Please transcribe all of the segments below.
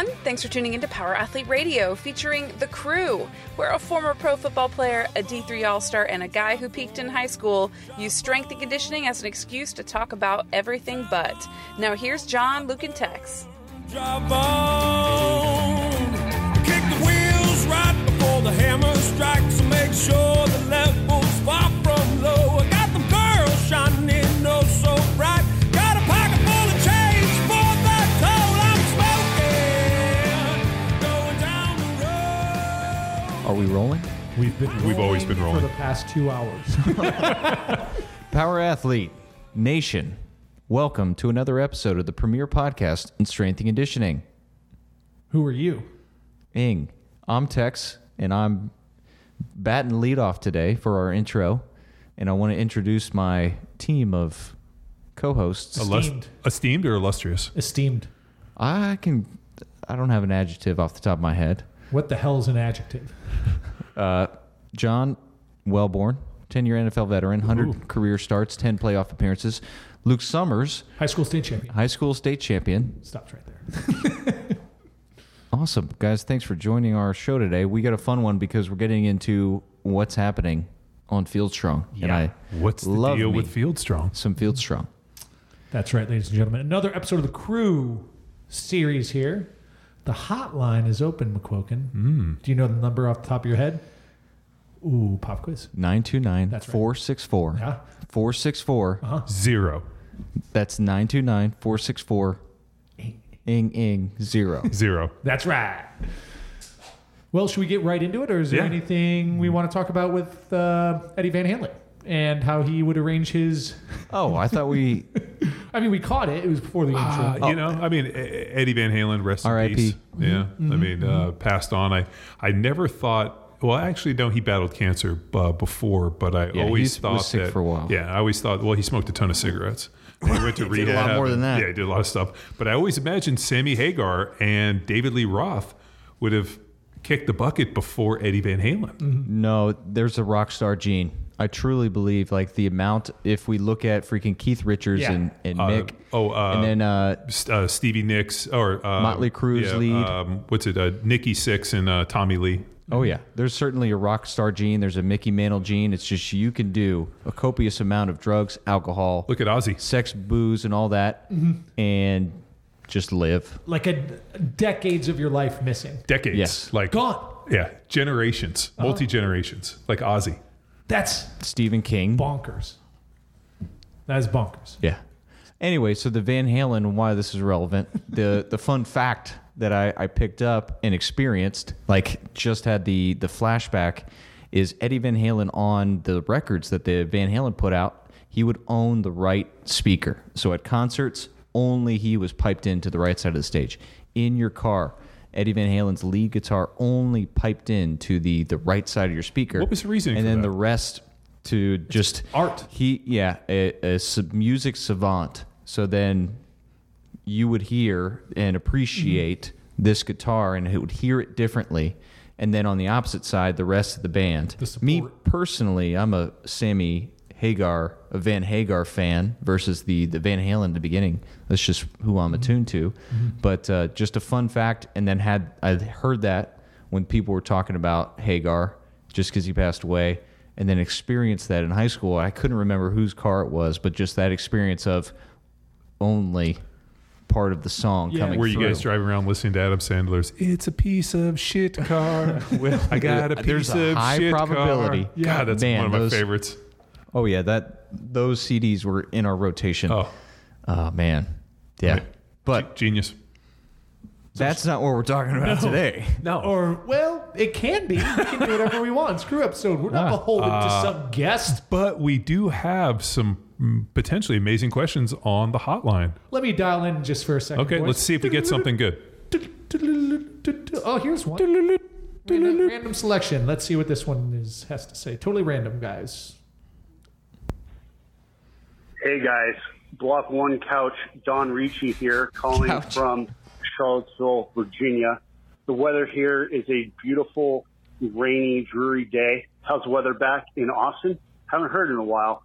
everyone. Thanks for tuning into Power Athlete Radio featuring The Crew, where a former pro football player, a D3 All Star, and a guy who peaked in high school use strength and conditioning as an excuse to talk about everything but. Now, here's John, Luke, and Tex. Drive on. Kick the wheels right before the hammer strikes. Make sure the level's rolling? We've been We've always been rolling. for the past two hours. Power Athlete Nation, welcome to another episode of the premier podcast in strength and conditioning. Who are you? Ing, I'm Tex, and I'm batting leadoff today for our intro. And I want to introduce my team of co-hosts. Illus- Esteemed. esteemed or illustrious? Esteemed. I can, I don't have an adjective off the top of my head. What the hell is an adjective? Uh, John Wellborn, 10-year NFL veteran, 100 career starts, 10 playoff appearances. Luke Summers, High school state champion. high school state champion, Stops right there. Awesome. Guys, thanks for joining our show today. We got a fun one because we're getting into what's happening on Field Strong. And I What's the love deal with Field Strong? some Field Strong. That's right, ladies and gentlemen. Another episode of the Crew series here. The hotline is open, McQuoken. Mm. Do you know the number off the top of your head? Ooh, pop quiz. 929 That's right. 464 Yeah. 464. Zero. That's 929 464 ing ing zero. Zero. That's right. Well, should we get right into it, or is there Yeah. anything we want to talk about with uh, Eddie Van Halen and how he would arrange his? Oh, I thought we. I mean, we caught it. It was before the intro. Uh, You know, I mean, Eddie Van Halen, rest in R.I.P.. peace. Yeah, Mm-hmm. I mean, uh, passed on. I, I never thought. Well, actually, no, he battled cancer uh, before, but I Yeah, always thought was sick that, for a while. Yeah, I always thought. Well, he smoked a ton of cigarettes. And he went to did a rehab. lot more than that. Yeah, he did a lot of stuff. But I always imagined Sammy Hagar and David Lee Roth would have kicked the bucket before Eddie Van Halen. Mm-hmm. No, there's a rock star gene. I truly believe, like, the amount, if we look at freaking Keith Richards Yeah. and, and Uh, Mick, oh, uh, and then uh, uh, Stevie Nicks or uh, Motley Crue's lead. Um, what's it? Uh, Nikki Sixx and uh, Tommy Lee. Oh yeah, there's certainly a rock star gene. There's a Mickey Mantle gene. It's just you can do a copious amount of drugs, alcohol, Look at Ozzy. sex, booze, and all that, and just live. like a decades of your life missing. Decades. Yes. Like Gone. Yeah. Generations. Uh-huh. Multi generations. Like Ozzy. That's Stephen King. bonkers. That is bonkers. Yeah. Anyway, so the Van Halen and why this is relevant. The the fun fact that I, I picked up and experienced, like just had the the flashback, is Eddie Van Halen on the records that the Van Halen put out. He would own the right speaker. So at concerts, only he was piped into the right side of the stage. In your car, Eddie Van Halen's lead guitar only piped in to the the right side of your speaker. What was the reasoning And then that? the rest to just art. he yeah, a, a music savant. So then you would hear and appreciate mm-hmm. this guitar, and it would hear it differently. And then on the opposite side, the rest of the band. The Me personally, I'm a Sammy Hagar, a Van Hagar fan versus the the Van Halen in the beginning. That's just who I'm attuned to. But uh, just a fun fact, and then had I heard that when people were talking about Hagar, just because he passed away, and then experienced that in high school. I couldn't remember whose car it was, but just that experience of only part of the song Yeah. coming Were you through. guys driving around listening to Adam Sandler's "It's a piece of shit car"? With I got a piece There's a of high shit probability. Car. God, that's Man, one of my those- favorites. Oh yeah, that those CDs were in our rotation. Oh, Oh, man, yeah. Right. But genius. that's not what we're talking about today. No. Or well, it can be. We can do whatever we want. Screw episode. We're not Ah. beholden to some guest. But we do have some mm, potentially amazing questions on the hotline. Let me dial in just for a second. Okay, boys. let's see if we get something good. Oh, here's one. Random, random selection. Let's see what this one is has to say. Totally random, guys. Hey guys, Block One Couch, Don Ricci here, calling Couch. from Charlottesville, Virginia. The weather here is a beautiful, rainy, dreary day. How's the weather back in Austin? Haven't heard in a while.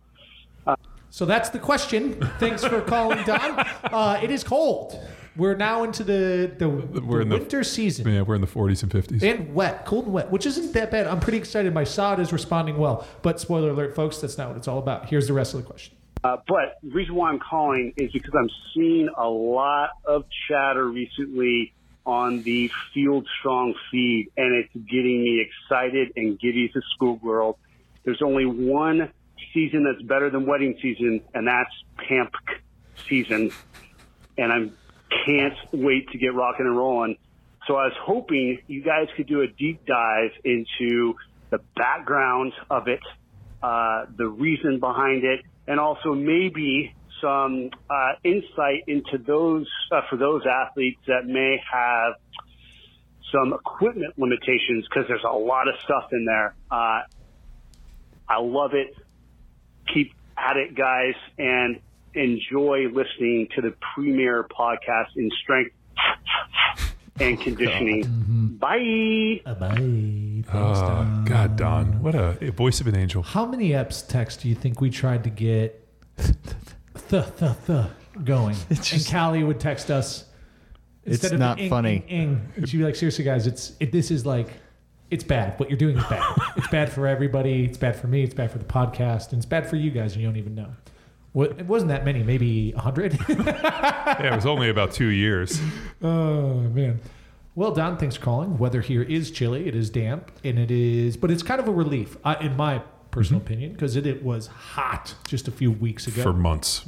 So that's the question. Thanks for calling, Don. Uh, it is cold. We're now into the the, We're the in the- winter season. Yeah, we're in the 40s and 50s. And wet, cold and wet, which isn't that bad. I'm pretty excited. My sod is responding well. But spoiler alert, folks, that's not what it's all about. Here's the rest of the question. Uh, but the reason why I'm calling is because I'm seeing a lot of chatter recently on the Field Strong feed, and it's getting me excited and giddy as a schoolgirl. There's only one season that's better than wedding season, and that's PAMP season. And I can't wait to get rocking and rolling. So I was hoping you guys could do a deep dive into the background of it, uh, the reason behind it, and also maybe some uh, insight into those uh, for those athletes that may have some equipment limitations because there's a lot of stuff in there. Uh, I love it. Keep at it, guys, and enjoy listening to the premier podcast in strength and oh, conditioning. Mm-hmm. Bye. Bye. Oh, God, Don. What a, a voice of an angel. How many eps text do you think we tried to get th th th going? and Callie would text us. It's of not ing, funny. ing, ing. And she'd be like, seriously, guys, it's it, this is like, it's bad. What you're doing is bad. it's bad for everybody. It's bad for me. It's bad for the podcast. And it's bad for you guys, and you don't even know. What, it wasn't that many, maybe 100. Yeah, it was only about two years. Oh man. Well, Don, thanks for calling. Weather here is chilly. It is damp, and it is, but it's kind of a relief, uh, in my personal opinion, because it, it was hot just a few weeks ago. for months.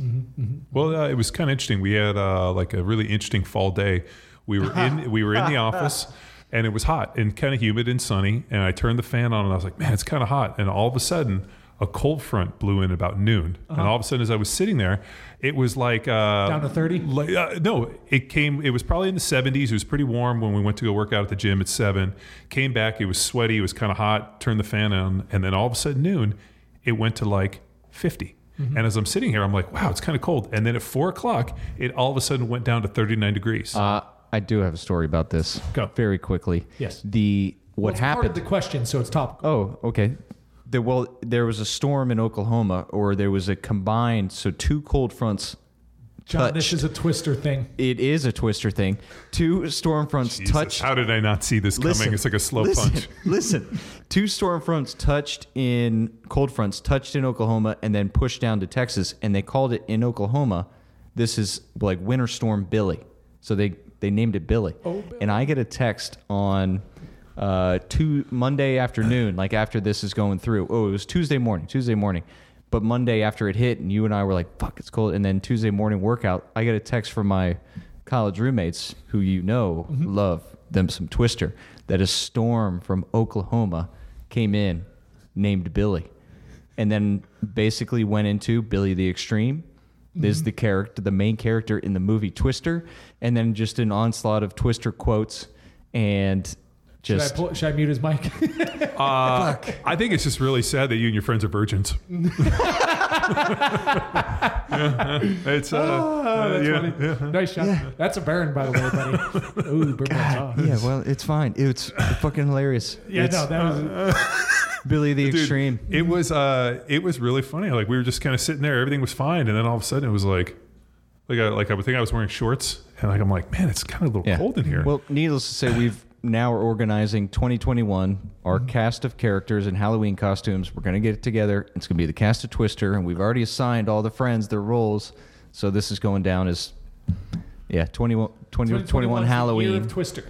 Well, uh, it was kind of interesting. We had uh, like a really interesting fall day. We were in we were in the office, and it was hot and kind of humid and sunny. And I turned the fan on, and I was like, "Man, it's kind of hot." And all of a sudden, a cold front blew in about noon. And all of a sudden, as I was sitting there, it was like uh, Down to 30? Like, uh, no, it came. It was probably in the 70s. It was pretty warm when we went to go work out at the gym at seven. Came back. It was sweaty. It was kind of hot. Turned the fan on, and then all of a sudden noon, it went to like 50. And as I'm sitting here, I'm like, wow, it's kind of cold. And then at four o'clock, it all of a sudden went down to 39 degrees. Uh, I do have a story about this. Go. very quickly. Yes. The what Well, it's happened? Part of the question, so it's topical. Oh, okay. There, well, there was a storm in Oklahoma, or there was a combined, so two cold fronts. John, this is a twister thing. It is a twister thing. Two storm fronts Jesus, touched. How did I not see this coming? it's like a slow listen, punch. Listen, two storm fronts touched in cold fronts touched in Oklahoma and then pushed down to Texas, and they called it in Oklahoma. This is like Winter Storm Billy, so they they named it Billy. Oh, Billy. And I get a text on uh, two Monday afternoon, like after this is going through. Oh, it was Tuesday morning. Tuesday morning. But Monday after it hit, and you and I were like, "Fuck, it's cold." And then Tuesday morning workout, I get a text from my college roommates, who you know love them some Twister, that a storm from Oklahoma came in, named Billy, and then basically went into Billy the Extreme. Is the character, the main character in the movie Twister, and then just an onslaught of Twister quotes and Should I, pull, should I mute his mic? Uh, I think it's just really sad that you and your friends are virgins. Yeah, it's uh, oh, uh, that's yeah, funny. yeah. Nice shot. That's a burn, by the way, buddy. Ooh, burn my yeah. Well, it's fine. It's fucking hilarious. Yeah, It's no, that was. Billy the Dude, Extreme. It was uh, it was really funny. Like we were just kind of sitting there, everything was fine, and then all of a sudden it was like, like I, like I would think I was wearing shorts, and like I'm like, man, it's kind of a little Yeah. cold in here. Well, needless to say, we've now are organizing 2021, our mm-hmm. cast of characters in Halloween costumes. We're going to get it together. It's going to be the cast of Twister, and we've already assigned all the friends their roles. So this is going down as, yeah, 21, 20, 2021 's 21 year Halloween. of Twister.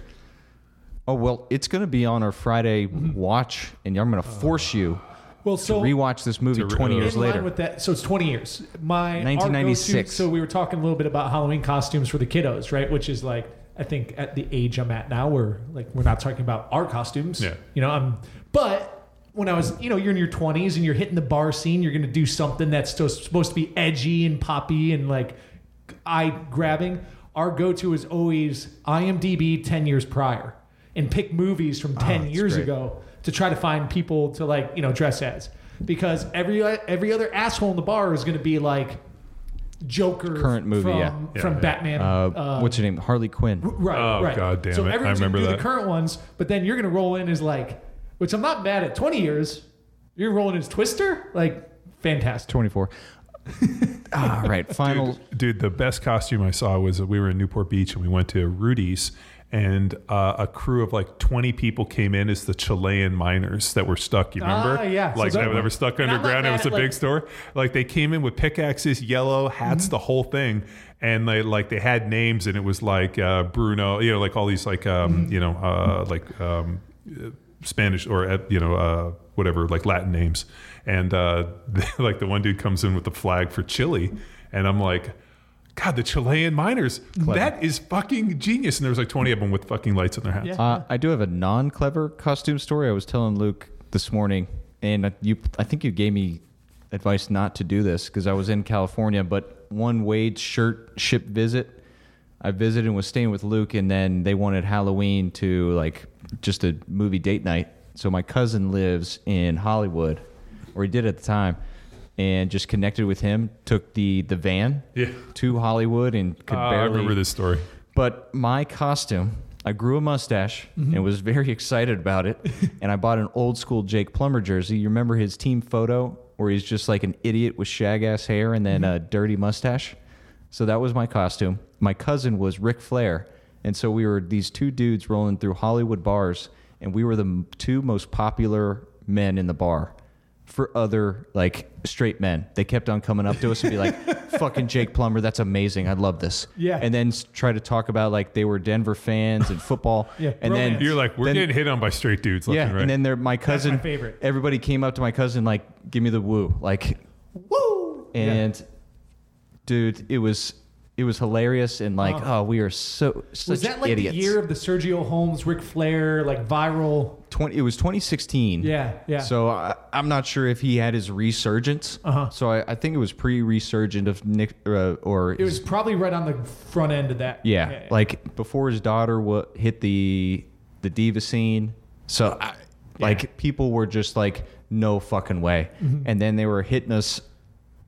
Oh, well, it's going to be on our Friday mm-hmm. watch, and I'm going to uh, force you Well, to rewatch this movie re- 20 years later. with that, so it's 20 years. My 1996. So we were talking a little bit about Halloween costumes for the kiddos, right? Which is like I think at the age I'm at now, we're like we're not talking about our costumes. Yeah. You know, I'm but when I was, you know, you're in your 20s and you're hitting the bar scene, you're going to do something that's supposed to be edgy and poppy and like eye grabbing. Our go-to is always IMDb 10 years prior and pick movies from ah, 10 that's years great. ago to try to find people to like, you know, dress as. Because every every other asshole in the bar is going to be like Joker Current movie, from, yeah. Yeah, from yeah. Batman. Uh, what's your name? Harley Quinn. Right, Oh, right. God damn so it. I everyone's remember gonna do that. the current ones, but then you're gonna roll in as like, which I'm not mad at. Twenty years, you're rolling as Twister, like fantastic. 24. All right, final. Dude, the best costume I saw was that we were in Newport Beach and we went to Rudy's and uh, a crew of like 20 people came in as the Chilean miners that were stuck. You remember? Ah, yeah. So Like that- they were stuck underground. It was a at, big like- store. Like they came in with pickaxes, yellow hats, Mm-hmm. the whole thing. And they like they had names and it was like uh, Bruno, you know, like all these like, um, Mm-hmm. you know, uh, like um, Spanish or, uh, you know, uh, whatever, like Latin names. And uh, like the one dude comes in with the flag for Chile. And I'm like, God, the Chilean miners. That is fucking genius. And there was like 20 of them with fucking lights in their hats. Yeah. Uh, I do have a non-clever costume story. I was telling Luke this morning, and you, I think you gave me advice not to do this because I was in California. But one Wade shirt ship visit, I visited and was staying with Luke, and then they wanted Halloween to like just a movie date night. So my cousin lives in Hollywood, or he did at the time, and just connected with him. Took the the van Yeah. to Hollywood and could ah, I barely remember this story. but my costume, I grew a mustache mm-hmm. and was very excited about it. and I bought an old school Jake Plummer jersey. You remember his team photo where he's just like an idiot with shag ass hair and then mm-hmm. a dirty mustache? So that was my costume. My cousin was Ric Flair. And so we were these two dudes rolling through Hollywood bars, and we were the two most popular men in the bar for other like straight men. They kept on coming up to us and be like, "Fucking Jake Plummer, that's amazing. I love this." Yeah. And then s- try to talk about like they were Denver fans and football. Yeah, And then. You're like, we're then- getting hit on by straight dudes left yeah. and right. And then there, my cousin. my favorite. Everybody came up to my cousin like, "Give me the woo!" Like, Woo! and dude, it was it was hilarious and like, oh, we are so such was that like idiots. the year of the Sergio Holmes, Ric Flair, like viral? 20, it was 2016. Yeah, yeah. So I, I'm not sure if he had his resurgence. Uh-huh. So I, I think it was pre-resurgent of Nick, uh, or It was probably right on the front end of that. yeah, like before his daughter wa hit the the diva scene. So I, like people were just like, no fucking way. Mm-hmm. And then they were hitting us.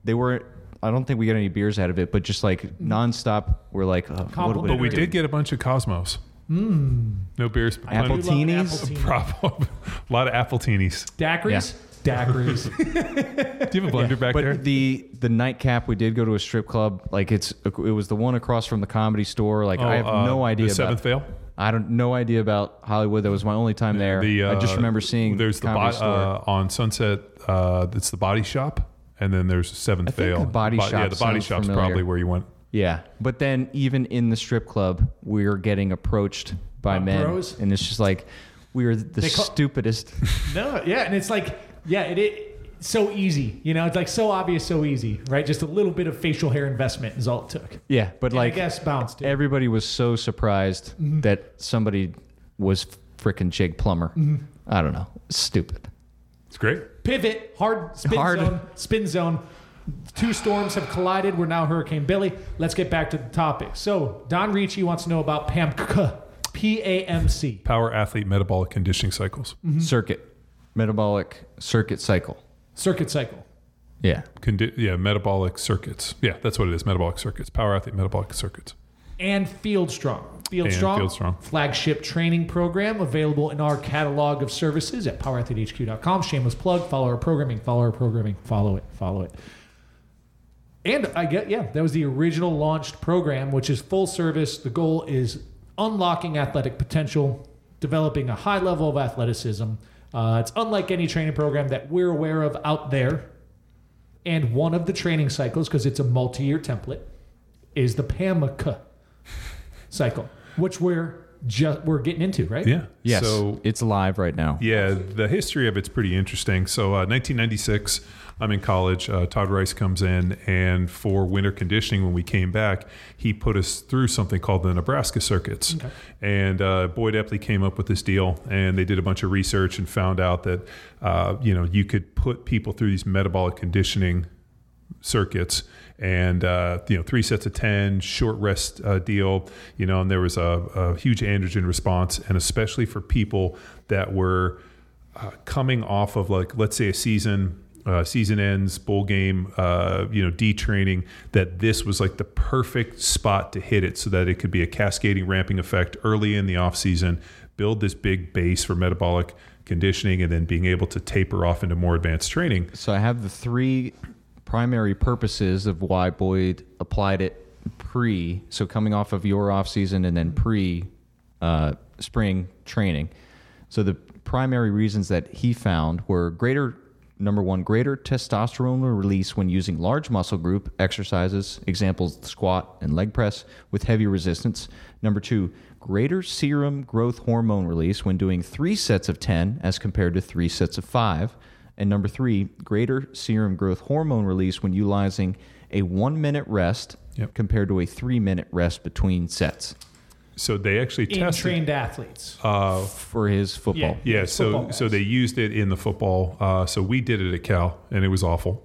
They were. I don't think we got any beers out of it, but just like nonstop, we're like, oh, what do. But we do? did get a bunch of Cosmos. No beers. Hmm. Apple do love teenies? apple teeny. Problem. a lot of apple teenies. Daiquiris, daiquiris. Do you have a blender back But there? the the nightcap, we did go to a strip club. Like it's it was the one across from the comedy store. Like I have uh, no idea The about. Seventh Veil. I don't no idea about Hollywood. That was my only time there. The, uh, I just remember seeing There's the comedy bo- store. uh, on Sunset. Uh, it's the Body Shop, and then there's Seventh I think Veil. the Body Bo- Yeah, the Body sounds Shop's familiar. probably where you went. yeah, but then even in the strip club, we are getting approached by By men, bros? and it's just like we are the call- stupidest. no, yeah, and it's like, yeah, it, it so easy. You know, it's like so obvious, so easy, right? Just a little bit of facial hair investment is all it took. yeah, but And like I guess bounced. It. everybody was so surprised Mm-hmm. that somebody was freaking Jake Plummer. Mm-hmm. I don't know, stupid. It's great. Pivot, hard spin Hard. zone, spin zone. Two storms have collided. We're now Hurricane Billy. Let's get back to the topic. So Don Ricci wants to know about PAMC, P-A-M-C. Power athlete metabolic conditioning cycles. Mm-hmm. Circuit, metabolic circuit cycle. circuit cycle. Yeah. Condi- yeah, metabolic circuits. Yeah, that's what it is. Metabolic circuits. Power athlete metabolic circuits. And Field Strong. Field Strong, Field Strong. flagship training program available in our catalog of services at powerathletehq.com. Shameless plug. Follow our programming. Follow our programming. Follow it. Follow it. And I get yeah, that was the original launched program, which is full service. The goal is unlocking athletic potential, developing a high level of athleticism. Uh, it's unlike any training program that we're aware of out there. And one of the training cycles, because it's a multi-year template, is the PAMAK cycle, which we're just we're getting into, right? Yeah. Yes. So it's live right now. Yeah, the history of it's pretty interesting. So, uh, 1996, I'm in college. Uh, Todd Rice comes in, and for winter conditioning, when we came back, he put us through something called the Nebraska circuits. Okay. And uh, Boyd Epley came up with this deal, and they did a bunch of research and found out that uh, you know you could put people through these metabolic conditioning circuits and uh, you know three sets of 10 short rest uh, deal you know and there was a, a huge androgen response. And especially for people that were uh, coming off of like let's say a season uh, season ends bowl game uh, you know detraining that this was like the perfect spot to hit it so that it could be a cascading ramping effect early in the off season build this big base for metabolic conditioning and then being able to taper off into more advanced training. So I have the three primary purposes of why Boyd applied it pre, so coming off of your off season and then pre uh, spring training. So the primary reasons that he found were greater number one, greater testosterone release when using large muscle group exercises, examples squat and leg press with heavy resistance. Number two, greater serum growth hormone release when doing three sets of 10 as compared to three sets of five. And number three, greater serum growth hormone release when utilizing a one minute rest Yep. compared to a three minute rest between sets So they actually In tested. trained athletes. for his football. Yeah, so Football so they used it in the football. Uh, so we did it at Cal, and it was awful.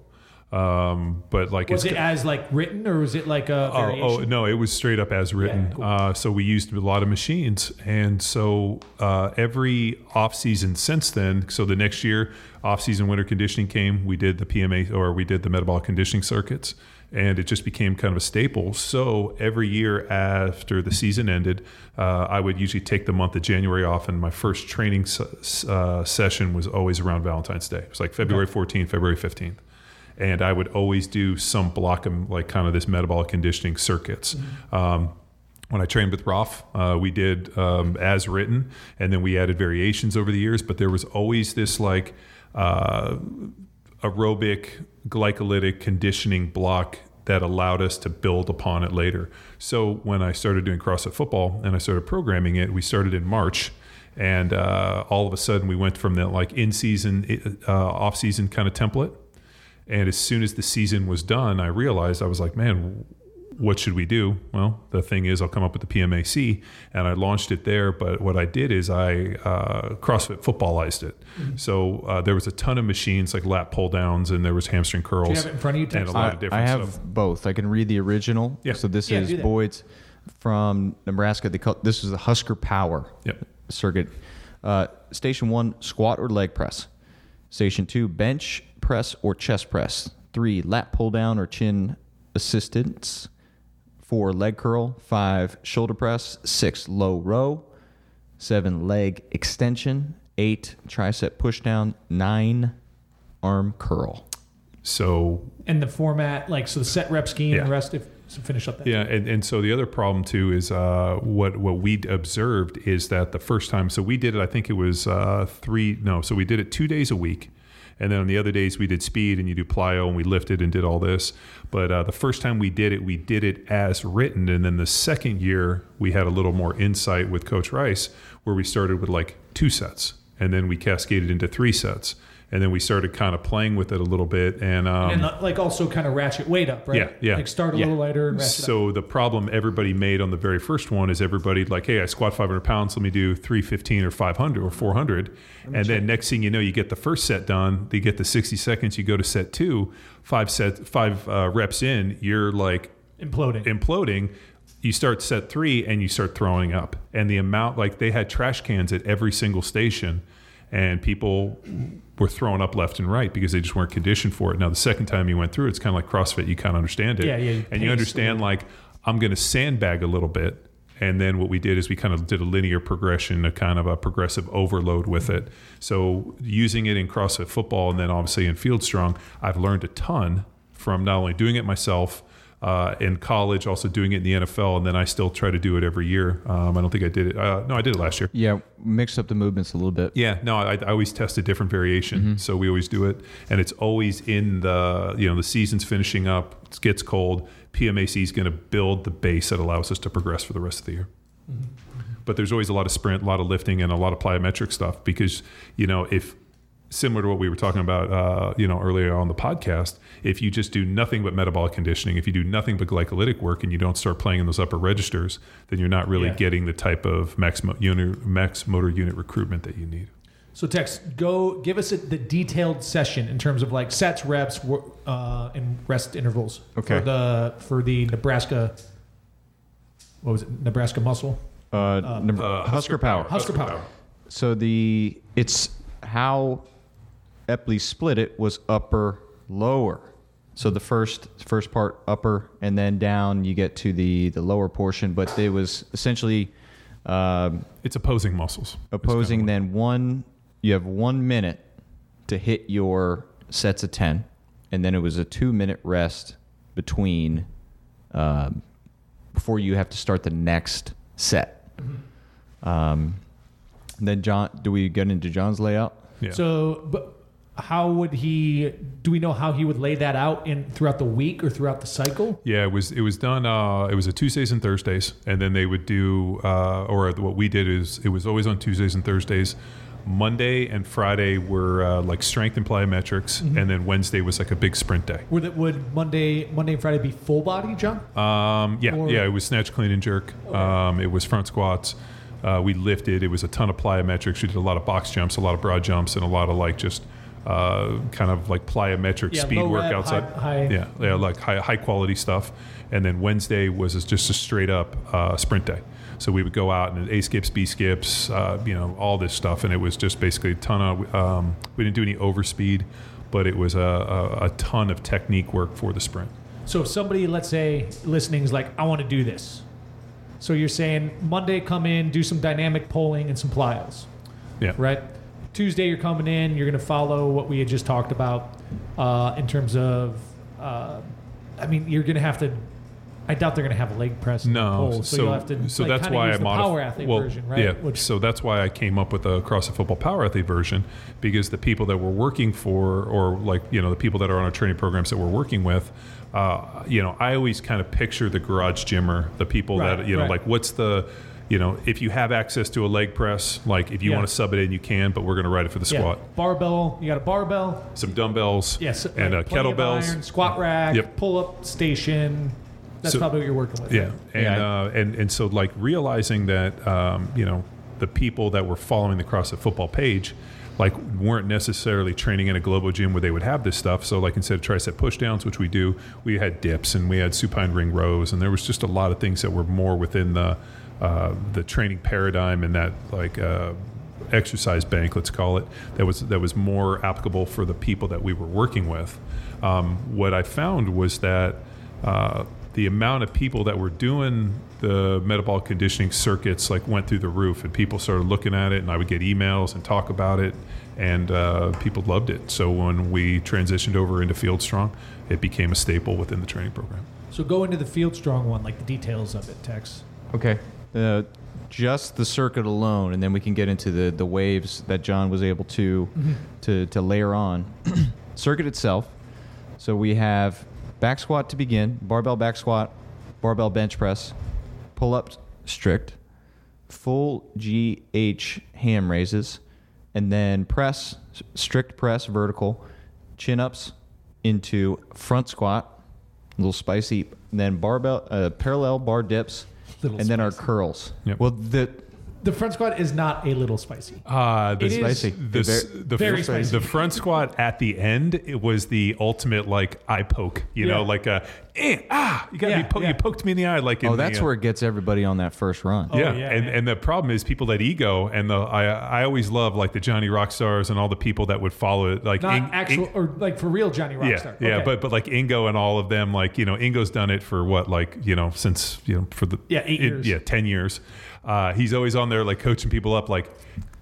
Um, but like was it as like written or was it like a Oh, variation? oh no, it was straight up as written. Yeah, cool. uh, so we used a lot of machines, and so uh, every off season since then. So the next year, off season winter conditioning came. We did the PMA or we did the metabolic conditioning circuits, and it just became kind of a staple. So every year after the season ended, uh, I would usually take the month of January off, and my first training s- uh, session was always around Valentine's Day. It was like February 14th, February 15th and I would always do some block of like kind of this metabolic conditioning circuits. Um, when I trained with Roth, uh, we did um, as written, and then we added variations over the years. But there was always this like uh, aerobic glycolytic conditioning block that allowed us to build upon it later. So when I started doing CrossFit football and I started programming it, we started in March. And uh, all of a sudden, we went from that like in season, uh, off season kind of template and as soon as the season was done, I realized I was like, man, what should we do? Well, the thing is, I'll come up with the PMAC, and I launched it there. But what I did is I uh, CrossFit footballized it. So uh, there was a ton of machines like lat pull downs, and there was hamstring curls. Do you have it in front of you, And a lot I, of different I have stuff. both. I can read the original. Yeah. So this Yeah, is. Boyd's from Nebraska. They call this is the Husker Power Yep. circuit. Uh, station one, squat or leg press. Station two, bench press or chest press. Three, lat pull down or chin assistance. Four, leg curl. Five, shoulder press. Six, low row. Seven, leg extension. Eight, tricep push down. Nine, arm curl. So and the format, like so the set rep scheme and Yeah. the rest if so finish up that. Yeah, and, and so the other problem too is uh, what what we observed is that the first time, so we did it. I think it was uh, three. No, so we did it two days a week, and then on the other days we did speed and you do plyo and we lifted and did all this. But uh, the first time we did it, we did it as written, and then the second year we had a little more insight with Coach Rice, where we started with like two sets, and then we cascaded into three sets. And then we started kind of playing with it a little bit, and um, And uh, like also kind of ratchet weight up, right? Yeah, yeah. Like start a Yeah. little lighter and ratchet up. So the problem everybody made on the very first one is everybody like, hey, I squat 500 pounds. Let me do 315 or 500 or 400. And then next thing you know, you get the first set done. They get the 60 seconds. You go to set two, five set, five uh, reps in. You're like Imploding. imploding. You start set three and you start throwing up. And the amount, like they had trash cans at every single station, and people were throwing up left and right because they just weren't conditioned for it. Now, the second time you went through, it's kind of like CrossFit. You kind of understand it. Yeah, yeah, you And you understand, like, I'm going to sandbag a little bit. And then what we did is we kind of did a linear progression, a kind of a progressive overload with it. So using it in CrossFit football and then obviously in Field Strong, I've learned a ton from not only doing it myself uh, in college, also doing it in the NFL, and then I still try to do it every year. Um, I don't think I did it. Uh, no, I did it last year. Yeah, mix up the movements a little bit. Yeah, no, I, I always test a different variation, so we always do it, and it's always in the you know the season's finishing up, it gets cold. PMAC is going to build the base that allows us to progress for the rest of the year. But there's always a lot of sprint, a lot of lifting, and a lot of plyometric stuff because you know if similar to what we were talking about uh, you know earlier on the podcast, if you just do nothing but metabolic conditioning, if you do nothing but glycolytic work, and you don't start playing in those upper registers, then you're not really Yeah. getting the type of max, mo- unit, max motor unit recruitment that you need. So Tex, go give us a, the detailed session in terms of like sets, reps, wo- uh, and rest intervals. Okay. For the for the Nebraska. What was it? Nebraska muscle. Uh, Neb- Husker Power. Husker power. So the it's how Epley split it was upper lower. So the first first part upper and then down you get to the the lower portion, but it was essentially um, It's opposing muscles. opposing then one you have one minute to hit your sets of 10 and then it was a two minute rest between um, before you have to start the next set. Um, then John, do we get into John's layout? Yeah. So, but how would he? Do we know how he would lay that out in throughout the week or throughout the cycle? Yeah, it was it was done. Uh, it was a Tuesdays and Thursdays, and then they would do, uh, or what we did is it was always on Tuesdays and Thursdays. Monday and Friday were uh, like strength and plyometrics, and then Wednesday was like a big sprint day. Would it, would Monday Monday and Friday be full body, John? Um, yeah, Or- yeah, it was snatch, clean, and jerk. Um, it was front squats. Uh, we lifted. It was a ton of plyometrics. We did a lot of box jumps, a lot of broad jumps, and a lot of like just uh, kind of like plyometric Yeah, speed work outside. high- high- Yeah, yeah, like high, high quality stuff. And then Wednesday was just a straight up uh, sprint day. So we would go out and A skips, B skips, uh, you know, all this stuff, and it was just basically a ton of. Um, we didn't do any overspeed, but it was a, a, a ton of technique work for the sprint. So if somebody, let's say, listening is like, I want to do this. So you're saying Monday come in, do some dynamic polling and some plyos, Yeah, right? Tuesday you're coming in, you're going to follow what we had just talked about uh, in terms of. Uh, I mean, you're going to have to. I doubt they're going to have a leg press. No, pull, so, you'll have to. so like, that's why use I the modif- power athlete well, version, right? Yeah, Which, so that's why I came up with the CrossFit Football Power Athlete version because the people that we're working for, or like you know the people that are on our training programs that we're working with, uh, you know, I always kind of picture the garage gymmer, the people Right, that you know, right. like what's the you know, if you have access to a leg press, like if you Yeah. want to sub it in, you can, but we're going to write it for the yeah, squat. barbell. You got a barbell. Some dumbbells, Yes, and uh, like plenty of kettlebells. iron, squat rack, Yep. pull up station. That's So- probably what you're working with. Yeah, and Yeah. Uh, and and so like realizing that um, you know the people that were following the CrossFit football page, like weren't necessarily training in a global gym where they would have this stuff. So like instead of tricep pushdowns, which we do, we had dips and we had supine ring rows, and there was just a lot of things that were more within the uh, the training paradigm and that like. Uh, exercise bank let's call it that was that was more applicable for the people that we were working with um, what i found was that uh, the amount of people that were doing the metabolic conditioning circuits like went through the roof and people started looking at it and i would get emails and talk about it and uh, people loved it so when we transitioned over into field strong it became a staple within the training program So go into the field strong one, like the details of it, Tex. Okay. Uh, just the circuit alone, and then we can get into the, the waves that John was able to to, to layer on. circuit itself. So we have back squat to begin, barbell back squat, barbell bench press, pull up strict, full GH ham raises, and then press, strict press vertical, chin ups into front squat, a little spicy, and then barbell, uh, parallel bar dips, Little and then our curls. Yep. Well, the The front squat is not a little spicy. Uh, the, It is Spicy. The, Very- the, very fr- spicy. the front squat at the end, it was the ultimate like eye poke. You know, Yeah. like a eh, ah, you got Yeah, me. Po- yeah. You poked me in the eye. Like in oh, that's the, uh, where it gets everybody on that first run. Oh, yeah, yeah, and yeah. and the problem is people that ego and the I I always love like the Johnny Rock stars and all the people that would follow it like Not Ing- actual Ing- or like for real Johnny yeah, Rockstar. yeah, Okay. but but like Ingo and all of them, like you know, Ingo's done it for what, like you know, since you know, for the Yeah, eight it- years. yeah, ten years. Uh, he's always on there, like coaching people up, like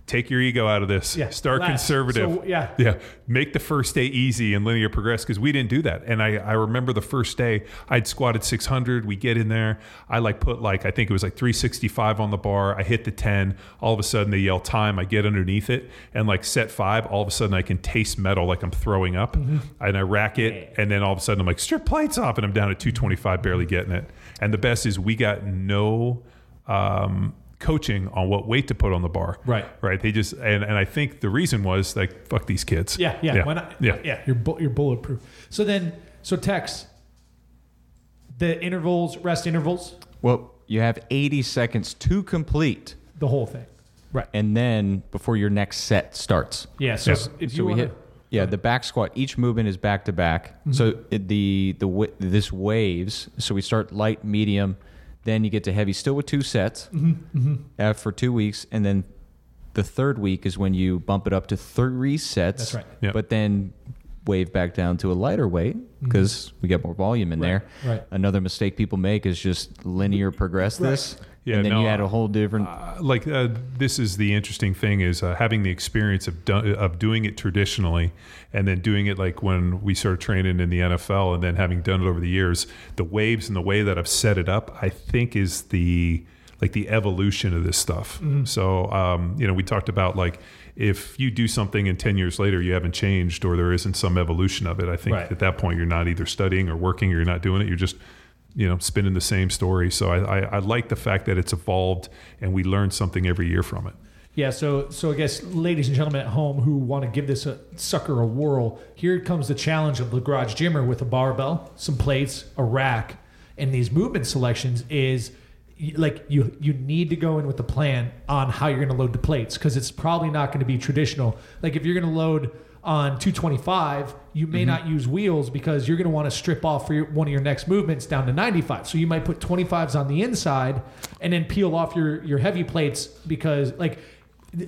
take your ego out of this, Yeah, start conservative, So, yeah. yeah, make the first day easy and linear progress because we didn't do that. And I I remember the first day I'd squatted six hundred. We get in there, I like put like I think it was like three sixty five on the bar. I hit the ten. All of a sudden they yell time. I get underneath it and like set five. All of a sudden I can taste metal like I'm throwing up, Mm-hmm. and I rack it, and then all of a sudden I'm like strip plates off, and I'm down at two twenty five, barely getting it. And the best is we got no. Um, coaching on what weight to put on the bar Right. right they just and, and i think the reason was like fuck these kids yeah, yeah, yeah Why not? yeah yeah. You're bu- you're bulletproof. So then, so Tex, the intervals, rest intervals, Well, you have 80 seconds to complete, the whole thing. Right. and then before your next set starts. Yeah. So Yeah. if so you we want hit yeah the back squat each movement is back to back so it, the the wa- this waves so we start light medium then you get to heavy still with two sets uh, for two weeks and then the third week is when you bump it up to three sets That's right. Yep. but then wave back down to a lighter weight because we get more volume in there. right. Another mistake people make is just linear progress this, Yeah, and then no, you had a whole different. Uh, like uh, this is the interesting thing is uh, having the experience of do- of doing it traditionally and then doing it like when we started training in the NFL and then having done it over the years the waves and the way that I've set it up I think is the like the evolution of this stuff so um, you know we talked about like if you do something and 10 years later you haven't changed or there isn't some evolution of it I think Right. at that point you're not either studying or working or you're not doing it you're just you know, spinning the same story. So I, I, I like the fact that it's evolved and we learn something every year from it. Yeah, so so I guess ladies and gentlemen at home who want to give this a sucker a whirl, here comes the challenge of the garage gymmer with a barbell, some plates, a rack, and these movement selections is like you you need to go in with a plan on how you're going to load the plates because it's probably not going to be traditional. Like if you're going to load on 225, you may not use wheels because you're going to want to strip off for your, one of your next movements down to 95. So you might put 25s on the inside and then peel off your your heavy plates because like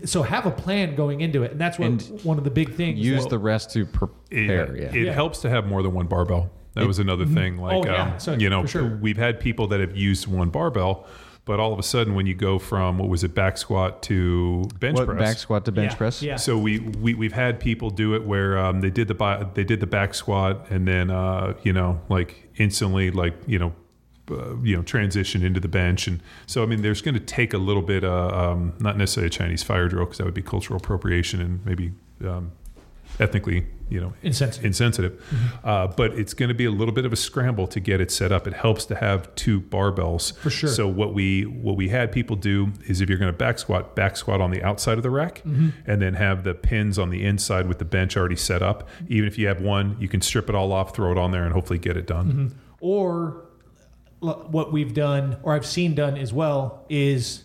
so have a plan going into it and that's what And one of the big things use that- the rest to It, prepare. yeah. it Yeah. helps to have more than one barbell. That was another thing. Like, Oh, yeah. um, So, you know, sure. we've had people that have used one barbell, but all of a sudden, when you go from what was it, back squat to bench what press, back squat to bench yeah, press? yeah. So we, we we've had people do it where um, they did the bi- they did the back squat and then uh, you know like instantly like you know uh, you know transition into the bench. And so I mean there's going to take a little bit uh, um, not necessarily a Chinese fire drill because that would be cultural appropriation and maybe um, ethnically you know Insensitive. insensitive uh, but it's going to be a little bit of a scramble to get it set up it helps to have two barbells For sure. so what we what we had people do is if you're going to back squat back squat on the outside of the rack Mm-hmm. and then have the pins on the inside with the bench already set up even if you have one you can strip it all off throw it on there and hopefully get it done Mm-hmm. or what we've done or I've seen done as well is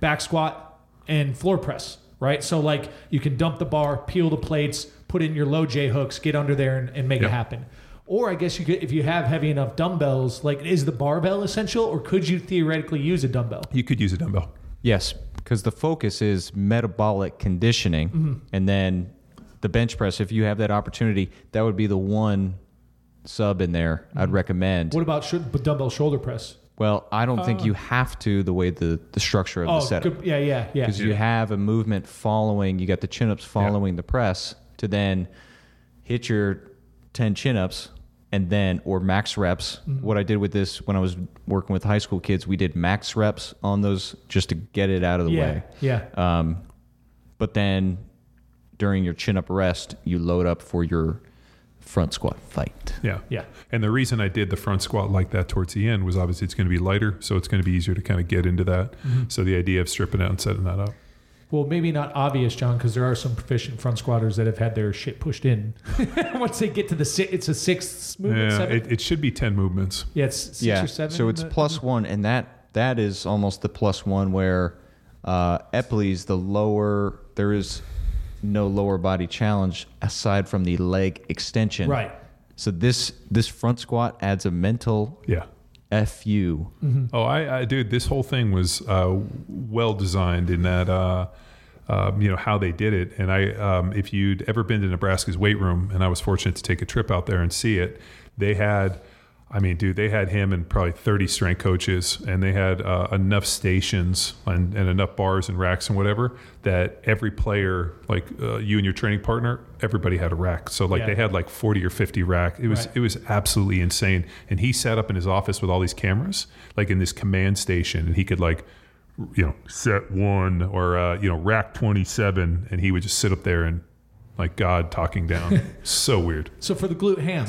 back squat and floor press, right? So like you can dump the bar, peel the plates, put in your low J hooks, get under there and, and make it happen. Or I guess you could if you have heavy enough dumbbells, like is the barbell essential or could you theoretically use a dumbbell? you could use a dumbbell Yes, because the focus is metabolic conditioning, Mm-hmm. and then the bench press. If you have that opportunity, that would be the one sub in there Mm-hmm. I'd recommend. What about sh- dumbbell shoulder press? well, I don't think you have to the way the the structure of Uh. Oh, the setup. good. yeah, yeah, yeah. because you have a movement following. You got the chin ups following the press to then hit your ten chin ups and then or max reps. Mm-hmm. What I did with this when I was working with high school kids, we did max reps on those just to get it out of the yeah, way. yeah. Um, but then during your chin up rest, you load up for your front squat fight. yeah Yeah. and the reason I did the front squat like that towards the end was obviously it's going to be lighter so it's going to be easier to kind of get into that Mm-hmm. so the idea of stripping out and setting that up Well, maybe not obvious, John, because there are some proficient front squatters that have had their shit pushed in. Once they get to the six, it's a sixth movement, yeah it, it should be 10 movements yeah, it's six yeah. or seven. So it's in the- plus one, and that that is almost the plus one where uh, Epley's the lower. There is no lower body challenge aside from the leg extension. Right. So this this front squat adds a mental yeah fu. Oh, I, I dude, this whole thing was uh, well designed in that, uh, um, you know, how they did it. And I, um, if you'd ever been to Nebraska's weight room, and I was fortunate to take a trip out there and see it, they had, I mean, dude, they had him and probably 30 strength coaches, and they had uh, enough stations and, and enough bars and racks and whatever that every player, like uh, you and your training partner, everybody had a rack. So like Yeah. they had like 40 or 50 rack. It was Right. it was absolutely insane. And he sat up in his office with all these cameras, like in this command station, and he could like, you know, set one or uh, you know, rack 27, and he would just sit up there and like God talking down. so weird. So for the glute ham,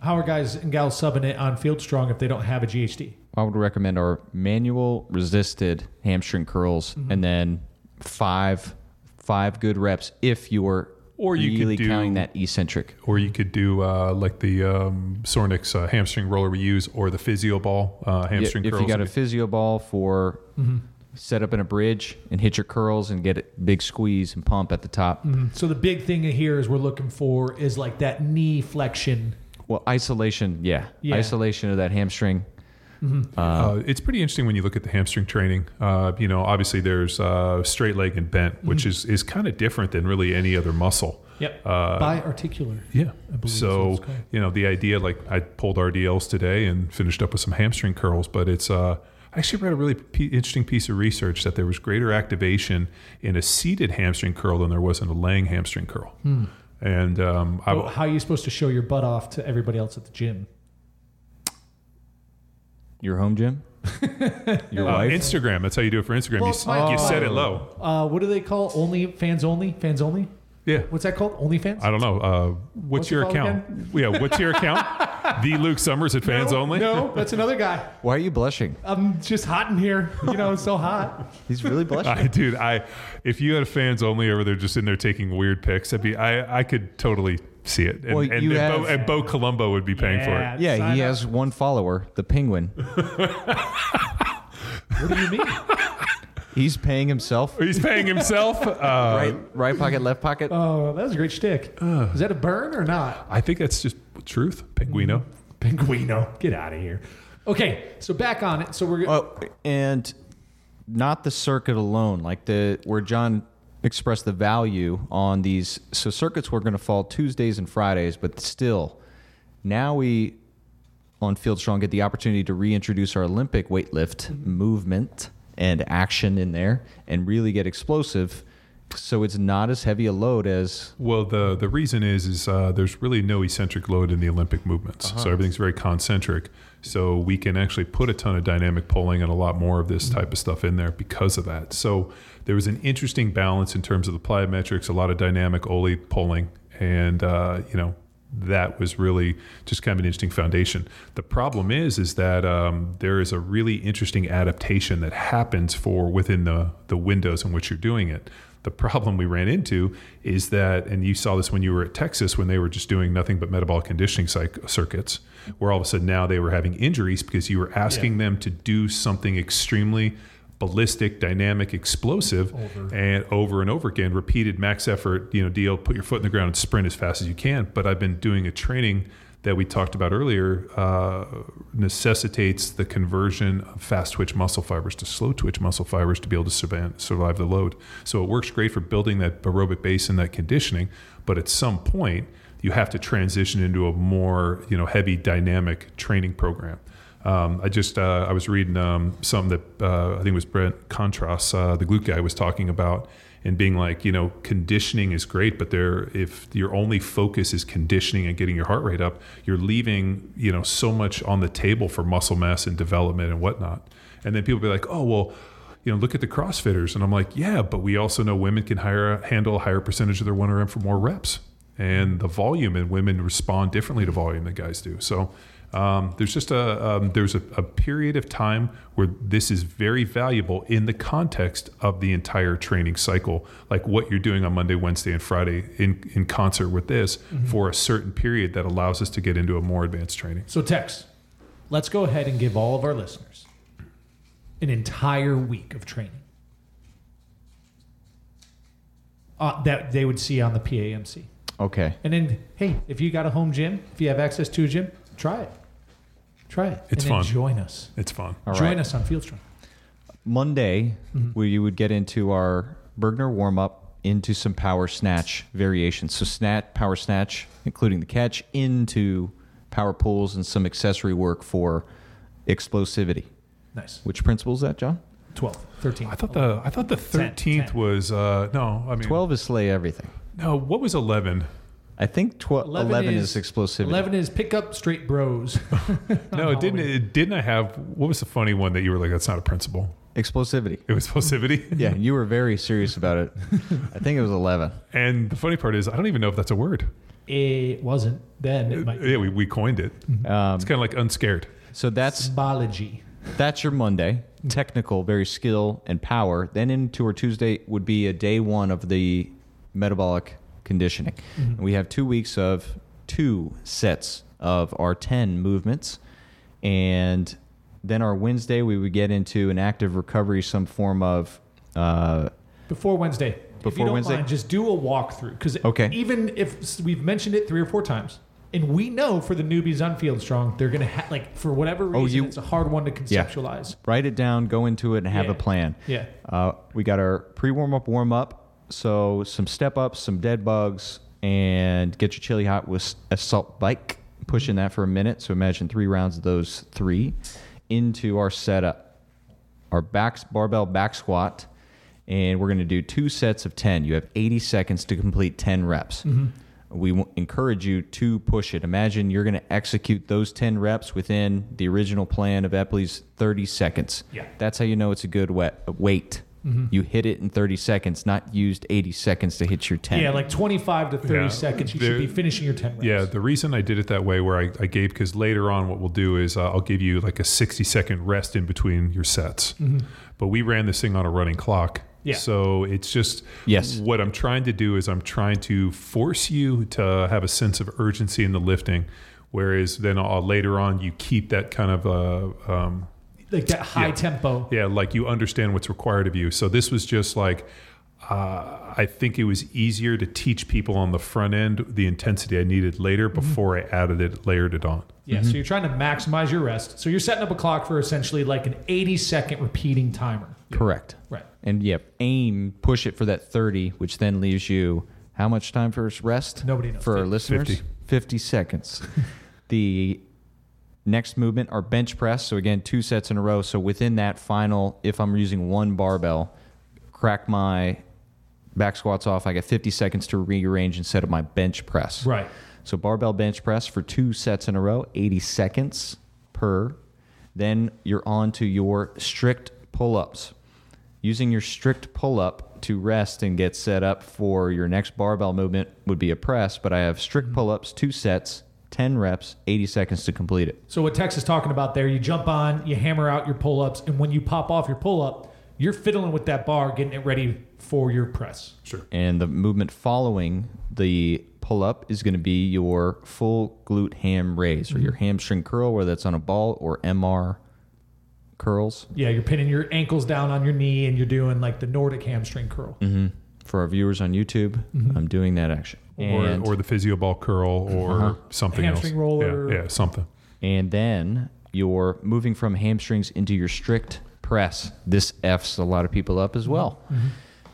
how are guys and gals subbing it on Field Strong if they don't have a GHD? I would recommend our manual resisted hamstring curls, Mm-hmm. and then five five good reps if you're Or you could really do- counting that eccentric. Or you could do uh, like the um, Sorinex uh, hamstring roller we use, or the physio ball uh, Yeah, hamstring if curls. you got a physio ball for Mm-hmm. set up in a bridge and hit your curls and get a big squeeze and pump at the top. So the big thing here is we're looking for is like that knee flexion. Well, isolation, yeah. Yeah. isolation of that hamstring. Uh, it's pretty interesting when you look at the hamstring training. Uh, you know, obviously there's uh, straight leg and bent, which is is kind of different than really any other muscle. Yep. Uh, Biarticular. Yeah. believe is what So it's called. you know the idea, like I pulled RDLs today and finished up with some hamstring curls, but it's uh, I actually read a really p- interesting piece of research that there was greater activation in a seated hamstring curl than there was in a laying hamstring curl. And um, I, Well, how are you supposed to show your butt off to everybody else at the gym? Your home gym? Your uh, wife? Instagram. That's how you do it for Instagram. Well, you, it's my- s- you set it low. Uh, what do they call only fans only fans only? Yeah. What's that called? OnlyFans? I don't know. Uh, what's, What's your called account? Yeah. What's your account? the Luke Summers at Fans no, Only. No, that's another guy. Why are you blushing? I'm just hot in here. You know, it's so hot. He's really blushing. I, dude, I if you had fans only over there just in there taking weird pics, I'd be I I could totally see it. And, Well, and, you and Bo, have- and Bo Colombo would be paying for it. yeah, he up. has one follower, the penguin. What do you mean? He's paying himself. He's paying himself. Uh, Right, right pocket, left pocket. Oh, that was a great shtick. Is that a burn or not? I think that's just truth, Pinguino. Pinguino, get out of here. Okay, so back on it. So we're Oh, and not the circuit alone, like the where John expressed the value on these. So circuits were going to fall Tuesdays and Fridays, but still, now we on Field Strong get the opportunity to reintroduce our Olympic weightlift movement and action in there, and really get explosive. So it's not as heavy a load as Well, the the reason is is uh, there's really no eccentric load in the Olympic movements, so everything's very concentric. So we can actually put a ton of dynamic pulling and a lot more of this type of stuff in there because of that. So there was an interesting balance in terms of the plyometrics, a lot of dynamic Oli pulling, and uh, you know that was really just kind of an interesting foundation. The problem is, is that um, there is a really interesting adaptation that happens for within the the windows in which you're doing it. The problem we ran into is that, and you saw this when you were at Texas when they were just doing nothing but metabolic conditioning cyc- circuits, where all of a sudden now they were having injuries because you were asking them to do something extremely ballistic, dynamic, explosive, and over and over again, repeated max effort, you know, deal, put your foot in the ground and sprint as fast as you can. But I've been doing a training that we talked about earlier uh, necessitates the conversion of fast twitch muscle fibers to slow twitch muscle fibers to be able to survive, survive the load. So it works great for building that aerobic base and that conditioning, but at some point you have to transition into a more you know heavy dynamic training program. Um, I just uh, I was reading um, something that uh, I think it was Bret Contreras, uh, the glute guy, was talking about, and being like, you know, conditioning is great, but there, if your only focus is conditioning and getting your heart rate up, you're leaving you know so much on the table for muscle mass and development and whatnot. And then people be like, oh well. You know, look at the CrossFitters, and I'm like, yeah, but we also know women can handle a higher percentage of their one RM for more reps, and the volume and women respond differently to volume than guys do. So um, there's just a um, there's a, a period of time where this is very valuable in the context of the entire training cycle, like what you're doing on Monday, Wednesday, and Friday in in concert with this for a certain period that allows us to get into a more advanced training. So, Tex, let's go ahead and give all of our listeners an entire week of training uh, that they would see on the PAMC. okay. And then, hey, if you got a home gym, if you have access to a gym, try it. Try it. It's and then fun. join us. It's fun. All join right. us on field Fieldstrong. Monday, where you would get into our Bergener warm up into some power snatch variations. So snatch, power snatch, including the catch, into power pulls and some accessory work for explosivity. Nice. Which principle is that, John? 12, 13. I thought the I thought the 10, thirteenth 10. was uh, no. I mean, Twelve is slay everything. No, what was eleven? I think tw- 11, is, explosivity. 11 is pick up straight bros. No, it didn't. It didn't. I have what was the funny one that you were like? That's not a principle. Explosivity. It was explosivity. Yeah, you were very serious about it. I think it was 11. And the funny part is, I don't even know if that's a word. it wasn't then. It might Yeah, we, we coined it. Um, It's kind of like unscared. so that's symbology. That's your Monday. Technical, very skill and power. Then into our Tuesday would be a day one of the metabolic conditioning. And we have two weeks of two sets of our 10 movements. And then our Wednesday, we would get into an active recovery, some form of. Uh, Before Wednesday. if you Before don't Wednesday? mind, just do a walkthrough. Because Okay. even if we've mentioned it three or four times, and we know for the newbies on Field Strong, they're going to have, like, for whatever reason, Oh, you- it's a hard one to conceptualize. write it down, go into it, and have Yeah. a plan. Yeah. Uh, we got our pre warm up, warm up. So some step ups, some dead bugs, and get your chili hot with assault bike. Pushing that for a minute. So imagine three rounds of those three into our setup. Our back barbell back squat, and we're going to do two sets of ten. You have 80 seconds to complete 10 reps. Mm-hmm. We w- encourage you to push it. Imagine you're going to execute those 10 reps within the original plan of Epley's 30 seconds. Yeah. That's how you know it's a good wet, weight. You hit it in 30 seconds, not used 80 seconds to hit your 10. Yeah, like 25 to 30 Yeah. seconds. You There- should be finishing your 10 reps. Yeah, the reason I did it that way, where I, I gave, because later on, what we'll do is uh, I'll give you like a 60 second rest in between your sets. But we ran this thing on a running clock. Yeah. So it's just, Yes. what I'm trying to do is I'm trying to force you to have a sense of urgency in the lifting. Whereas then uh, later on, you keep that kind of, uh, um, Like that high Yeah. tempo. yeah, like you understand what's required of you. So this was just like, uh, I think it was easier to teach people on the front end the intensity I needed later before I added it, layered it on. Yeah, so you're trying to maximize your rest. So you're setting up a clock for essentially like an 80 second repeating timer. Correct. Right. And yeah, aim, push it for that 30, which then leaves you how much time for rest? Nobody knows. For our listeners? 50. 50 seconds. the next movement are bench press. So again, two sets in a row. So within that final, if I'm using one barbell, crack my back squats off. I got 50 seconds to rearrange and set up my bench press. Right. So barbell bench press for two sets in a row, 80 seconds per. Then you're on to your strict pull ups. Using your strict pull up to rest and get set up for your next barbell movement would be a press, but I have strict mm-hmm. pull ups, two sets, 10 reps, 80 seconds to complete it. So what Tex is talking about there, you jump on, you hammer out your pull ups, and when you pop off your pull up, you're fiddling with that bar, getting it ready for your press. Sure. And the movement following the pull up is going to be your full glute ham raise or mm-hmm. your hamstring curl, whether that's on a ball or MR curls. Yeah, you're pinning your ankles down on your knee and you're doing like the Nordic hamstring curl. Mm-hmm. For our viewers on YouTube, mm-hmm. I'm doing that action. And, or, or the physio ball curl or Uh-huh. something Hamstring else. roller. Yeah, yeah, something. and then you're moving from hamstrings into your strict press. This F's a lot of people up as well.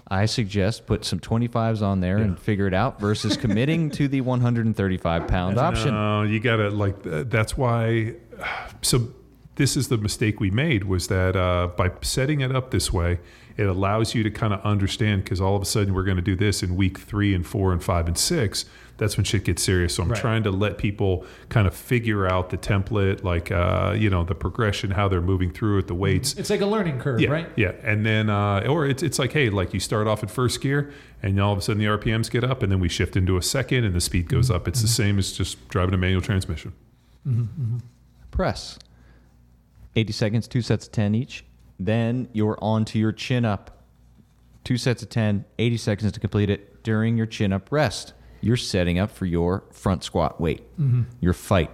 I suggest put some 25s on there and figure it out versus committing to the 135 pound option. No, you gotta like. That's why. So this is the mistake we made was that uh, by setting it up this way, it allows you to kind of understand because all of a sudden we're going to do this in week three and four and five and six. That's when shit gets serious. So I'm Right. trying to let people kind of figure out the template, like uh, you know the progression, how they're moving through it, the weights. It's like a learning curve, Yeah, right? yeah, and then uh, or it's it's like hey, like you start off at first gear, and all of a sudden the RPMs get up, and then we shift into a second, and the speed goes up. It's the same as just driving a manual transmission. press. 80 seconds, two sets of 10 each. Then you're on to your chin up. Two sets of 10, 80 seconds to complete it during your chin up rest. You're setting up for your front squat weight, mm-hmm. your fight.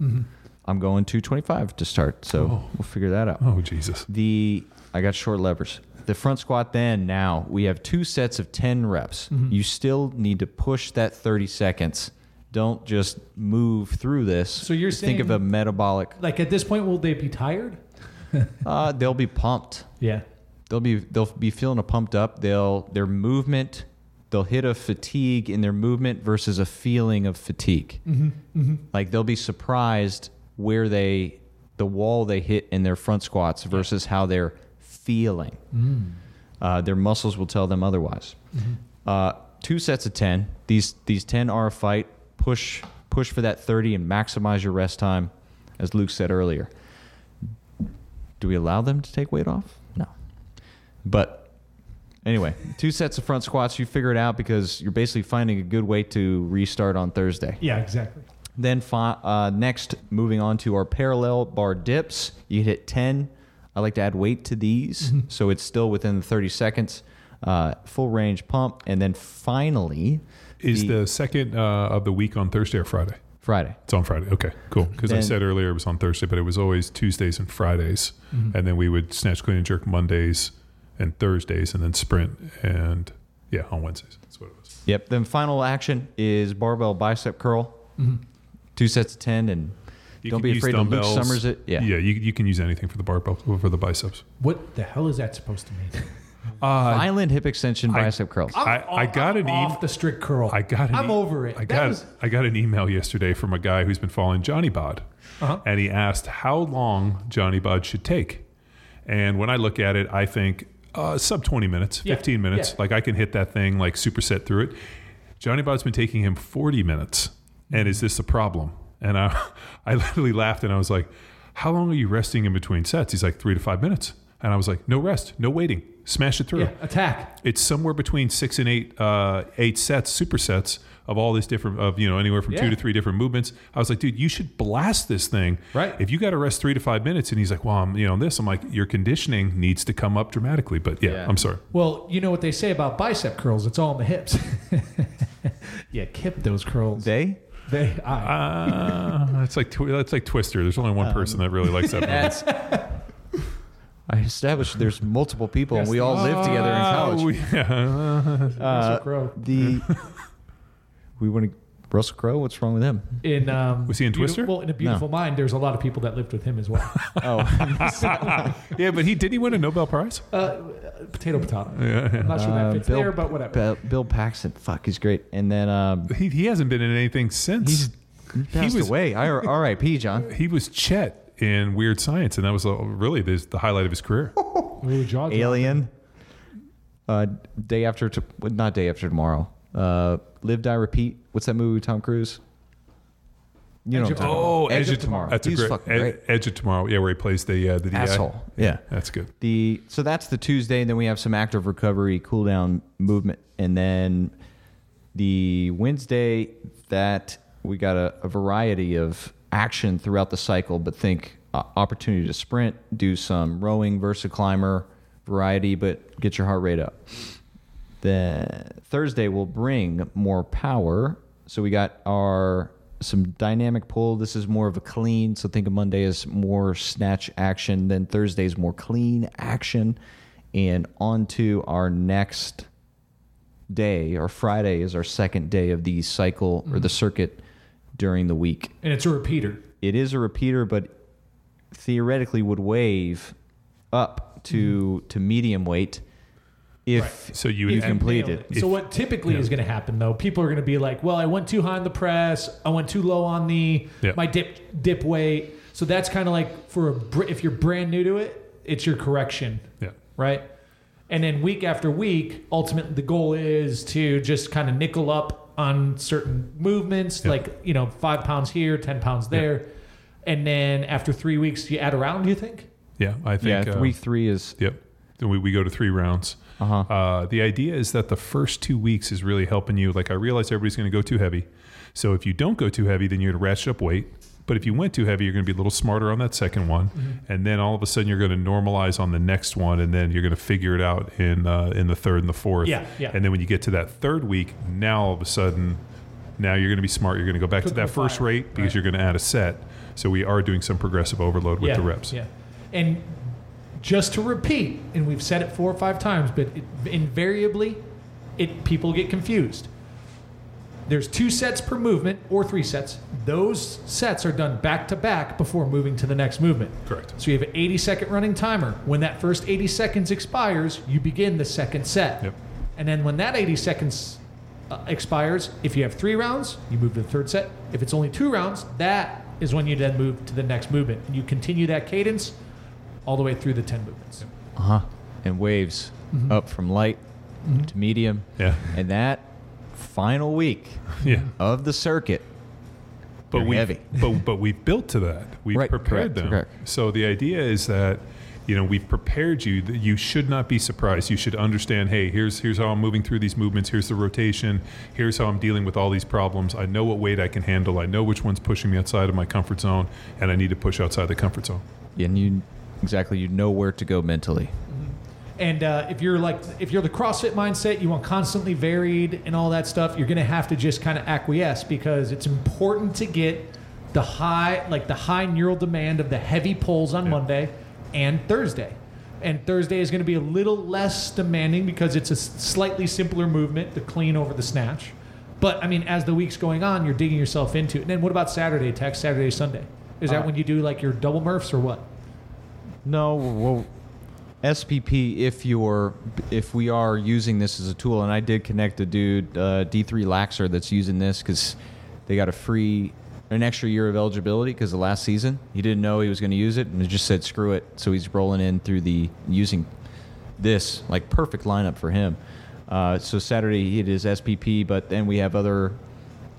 Mm-hmm. I'm going 225 to start, so oh. we'll figure that out. Oh Jesus! The I got short levers. The front squat then now we have two sets of 10 reps. Mm-hmm. You still need to push that 30 seconds. Don't just move through this. So you're think of a metabolic Like at this point, will they be tired? uh, they'll be pumped. Yeah. They'll be they'll be feeling a pumped up. They'll their movement. They'll hit a fatigue in their movement versus a feeling of fatigue. Like they'll be surprised where they the wall they hit in their front squats versus how they're feeling. Uh, their muscles will tell them otherwise. Uh, two sets of ten. These these ten are a fight. Push push for that thirty and maximize your rest time, as Luke said earlier. Do we allow them to take weight off? No. But anyway, two sets of front squats. You figure it out because you're basically finding a good way to restart on Thursday. Yeah, exactly. Then fi- uh, next, moving on to our parallel bar dips. You hit 10. I like to add weight to these, so it's still within the 30 seconds. Uh, full range pump, and then finally, Is the second uh, of the week on Thursday or Friday? Friday. It's on Friday. Okay, cool. Because I said earlier it was on Thursday, but it was always Tuesdays and Fridays, and then we would snatch, clean, and jerk Mondays and Thursdays, and then sprint and yeah on Wednesdays. That's what it was. Yep. Then final action is barbell bicep curl. Two sets of 10, and You don't be afraid to Luke dumbbells. Summers it. Yeah. yeah. You, you can use anything for the barbell for the biceps. What the hell is that supposed to mean? Violent hip extension bicep curls. I- I got I'm an off e- the strict curl. I got. An I'm e- over it. I got. was- I got an email yesterday from a guy who's been following Johnny Bod, Uh-huh. and he asked how long Johnny Bod should take. And when I look at it, I think uh, sub twenty minutes, Yeah, fifteen minutes. yeah. Like I can hit that thing like superset through it. Johnny Bod's been taking him forty minutes, and is this a problem? And I, I literally laughed and I was like, "How long are you resting in between sets?" He's like, three to five minutes. And I was like, "No rest, no waiting, smash it through." yeah, attack. it's somewhere between six and eight uh, eight sets supersets of all these different of you know anywhere from two to three different movements i was like dude you should blast this thing Right. if you got to rest three to five minutes and he's like well i'm you know this i'm like your conditioning needs to come up dramatically but yeah, Yeah. i'm sorry Well, you know what they say about bicep curls? It's all in the hips. yeah, kip those curls. They? They, I, uh, it's like twi- that's like twister there's only one person that really likes that movie. That's. I established there's multiple people and we all Yes, lived together in Uh, college. we- yeah. Russell Crowe. the we want to Russell Crowe. What's wrong with him? In um, Was he in Twister? Well, in a beautiful mind, there's a lot of people that lived with him as well. Oh, yeah but he did he win a nobel prize Uh, potato, potato. I'm not sure that Uh, fits Bill- there, but whatever. Bill, Bill Paxton. Fuck, he's great. And then um, he, he hasn't been in anything since he's he passed was- away. I, R.I.P. John. he was chet in weird science and that was really the, the highlight of his career Ooh, jaw. Alien. Uh, day after, t- well, not day after tomorrow. Uh, Live, Die, Repeat. What's that movie with Tom Cruise? You know Edge of Oh, about. Edge, of Tomorrow. That's He's a great, fucking Ed- great. Edge of Tomorrow. Yeah, where he plays the uh, the DI. Asshole. Yeah. that's good. The so that's the Tuesday, and then we have some active recovery, cool down movement, and then the Wednesday that we got a, a variety of action throughout the cycle. But think uh, opportunity to sprint, do some rowing, versa climber variety, but get your heart rate up. The Thursday will bring more power. So we got our some dynamic pull. This is more of a clean. So think of Monday as more snatch action. Then Thursday is more clean action. And on to our next day, or Friday is our second day of the cycle or the circuit during the week. and it's a repeater. It is a repeater, but theoretically would wave up to mm-hmm. to medium weight if So you you complete it. So what typically is going to happen though? People are going to be like, "Well, I went too high on the press. I went too low on the Yeah. my dip dip weight." So that's kind of like for a if you're brand new to it, it's your correction, yeah. right? And then week after week, ultimately the goal is to just kind of nickel up on certain movements, Yeah. like you know, five pounds here, ten pounds there, and then after three weeks, you add around. Do you think? Yeah, I yeah, think. uh, week three is Yep. Then we, we go to three rounds. Uh-huh. Uh, the idea is that the first two weeks is really helping you. Like I realize everybody's going to go too heavy, so if you don't go too heavy, then you're going to ratchet up weight. But if you went too heavy, you're going to be a little smarter on that second one, Mm-hmm. and then all of a sudden you're going to normalize on the next one, and then you're going to figure it out in uh, in the third and the fourth. Yeah, yeah. And then when you get to that third week, now all of a sudden, now you're going to be smart. You're going to go back to that first fire, rate because right. you're going to add a set. So we are doing some progressive overload with yeah, the reps. Yeah. And just to repeat, and we've said it four or five times, but it, invariably, it people get confused. There's two sets per movement or three sets. Those sets are done back to back before moving to the next movement. Correct. So you have an 80 second running timer. When that first 80 seconds expires, you begin the second set. Yep. And then when that 80 seconds uh, expires, if you have three rounds, you move to the third set. If it's only two rounds, that is when you then move to the next movement. And you continue that cadence all the way through the 10 movements. uh huh, and waves Mm-hmm. up from light to medium, Yeah. and that final week Yeah. of the circuit. but we heavy. but but we've built to that. We've Right, prepared correct, them. correct. So the idea is that you know we've prepared you. That you should not be surprised. You should understand. Hey, here's here's how I'm moving through these movements. Here's the rotation. Here's how I'm dealing with all these problems. I know what weight I can handle. I know which one's pushing me outside of my comfort zone, and I need to push outside the comfort zone. And you exactly you know where to go mentally. And uh, if you're like, if you're the CrossFit mindset, you want constantly varied and all that stuff, you're going to have to just kind of acquiesce because it's important to get the high, like the high neural demand of the heavy pulls on Monday and Thursday. And Thursday is going to be a little less demanding because it's a slightly simpler movement, the clean over the snatch. But I mean, as the week's going on, you're digging yourself into it. And then what about Saturday, Tex? Saturday, Sunday? Is that Uh, when you do like your double Murphs or what? No, we'll SPP, if you're, if we are using this as a tool, and I did connect a dude, uh, D3 Laxer, that's using this because they got a free, an extra year of eligibility because the last season. He didn't know he was going to use it, and he just said screw it. So he's rolling in through the using this like perfect lineup for him. Uh, so Saturday it is SPP, but then we have other